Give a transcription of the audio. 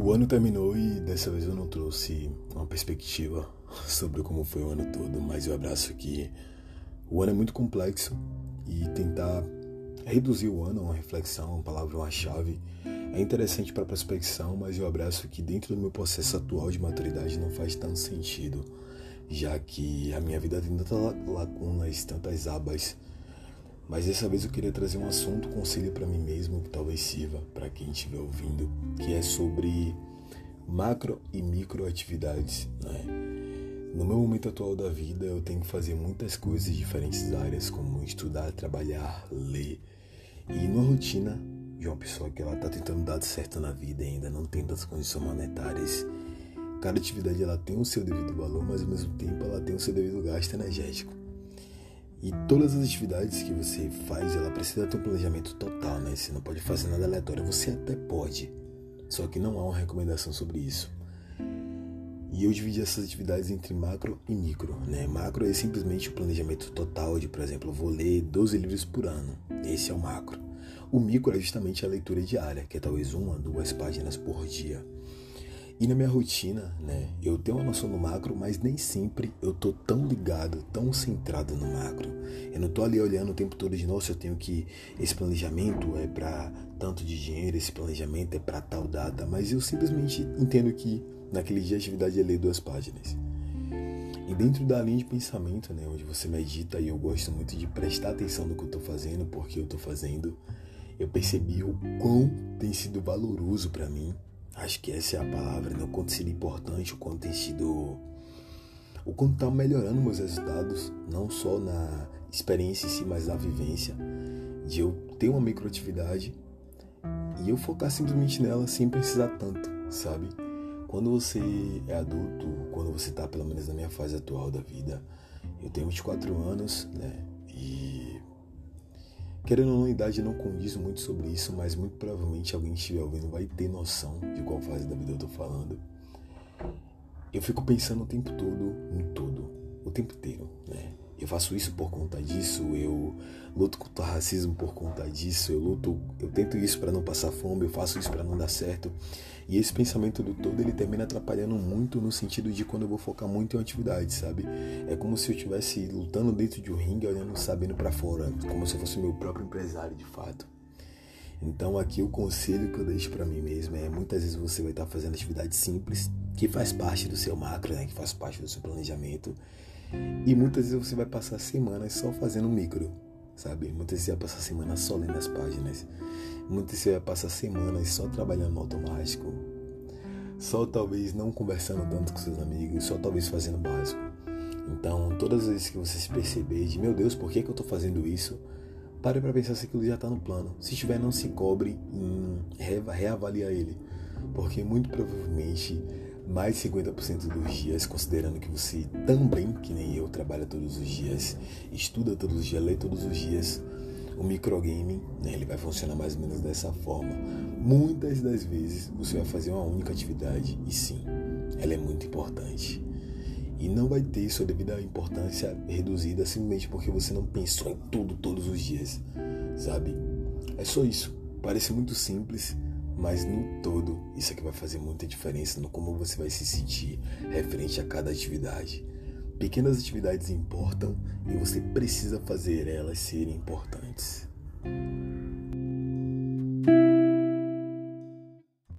O ano terminou e dessa vez eu não trouxe uma perspectiva sobre como foi o ano todo, mas eu abraço que o ano é muito complexo e tentar reduzir o ano a uma reflexão, uma palavra, uma chave, é interessante para a prospecção, mas eu abraço que dentro do meu processo atual de maturidade não faz tanto sentido, já que a minha vida tem tantas lacunas, tantas abas. Mas dessa vez eu queria trazer um assunto, conselho para mim mesmo, que talvez sirva para quem estiver ouvindo, que é sobre macro e micro atividades. Né? No meu momento atual da vida, eu tenho que fazer muitas coisas em diferentes áreas, como estudar, trabalhar, ler. E numa rotina de uma pessoa que ela está tentando dar certo na vida e ainda não tem das condições monetárias, cada atividade ela tem o seu devido valor, mas ao mesmo tempo ela tem o seu devido gasto energético. E todas as atividades que você faz, ela precisa ter um planejamento total, né? Você não pode fazer nada aleatório. Você até pode, só que não há uma recomendação sobre isso. E eu dividi essas atividades entre macro e micro. Né? Macro é simplesmente o planejamento total de, por exemplo, eu vou ler 12 livros por ano. Esse é o macro. O micro é justamente a leitura diária, que é talvez uma, duas páginas por dia. E na minha rotina, né, eu tenho uma noção do macro, mas nem sempre eu tô tão ligado, tão centrado no macro. Eu não tô ali olhando o tempo todo de, nossa, eu tenho que esse planejamento é para tanto de dinheiro, esse planejamento é para tal data, mas eu simplesmente entendo que naquele dia a atividade é ler duas páginas. E dentro da linha de pensamento, né, onde você medita, e eu gosto muito de prestar atenção no que eu estou fazendo, porque eu estou fazendo, eu percebi o quão tem sido valoroso para mim. Acho que essa é a palavra, né? o quanto tem sido importante, o quanto tem sido. O quanto está melhorando meus resultados, não só na experiência em si, mas na vivência, de eu ter uma microatividade e eu focar simplesmente nela sem precisar tanto, sabe? Quando você é adulto, quando você está pelo menos na minha fase atual da vida, eu tenho 24 anos, né? E Querendo ou não, a idade não condiz muito sobre isso, mas muito provavelmente alguém que estiver ouvindo vai ter noção de qual fase da vida eu tô falando. Eu fico pensando o tempo todo no todo, o tempo inteiro, né? Eu faço isso por conta disso, eu luto contra o racismo por conta disso, eu luto, eu tento isso para não passar fome, eu faço isso para não dar certo. E esse pensamento do todo, ele termina atrapalhando muito no sentido de quando eu vou focar muito em atividade, sabe? É como se eu estivesse lutando dentro de um ringue, olhando, sabendo para fora, como se eu fosse meu próprio empresário, de fato. Então aqui o conselho que eu deixo para mim mesmo é muitas vezes você vai estar fazendo atividade simples, que faz parte do seu macro, né? Que faz parte do seu planejamento. E muitas vezes você vai passar semanas só fazendo micro, sabe? Muitas vezes você vai passar semanas só lendo as páginas. Muitas vezes você vai passar semanas só trabalhando no automático. Só talvez não conversando tanto com seus amigos, só talvez fazendo básico. Então, todas as vezes que você se perceber de, meu Deus, por que, que eu estou fazendo isso? Pare para pensar se aquilo já está no plano. Se estiver, não se cobre em reavaliar ele. Porque muito provavelmente mais de 50% dos dias, considerando que você também, que nem eu, trabalha todos os dias, estuda todos os dias, lê todos os dias, o microgame, né, ele vai funcionar mais ou menos dessa forma. Muitas das vezes você vai fazer uma única atividade e sim, ela é muito importante. E não vai ter sua devida importância reduzida simplesmente porque você não pensou em tudo todos os dias, sabe? É só isso. Parece muito simples, mas no todo isso aqui vai fazer muita diferença no como você vai se sentir referente a cada atividade. Pequenas atividades importam e você precisa fazer elas serem importantes.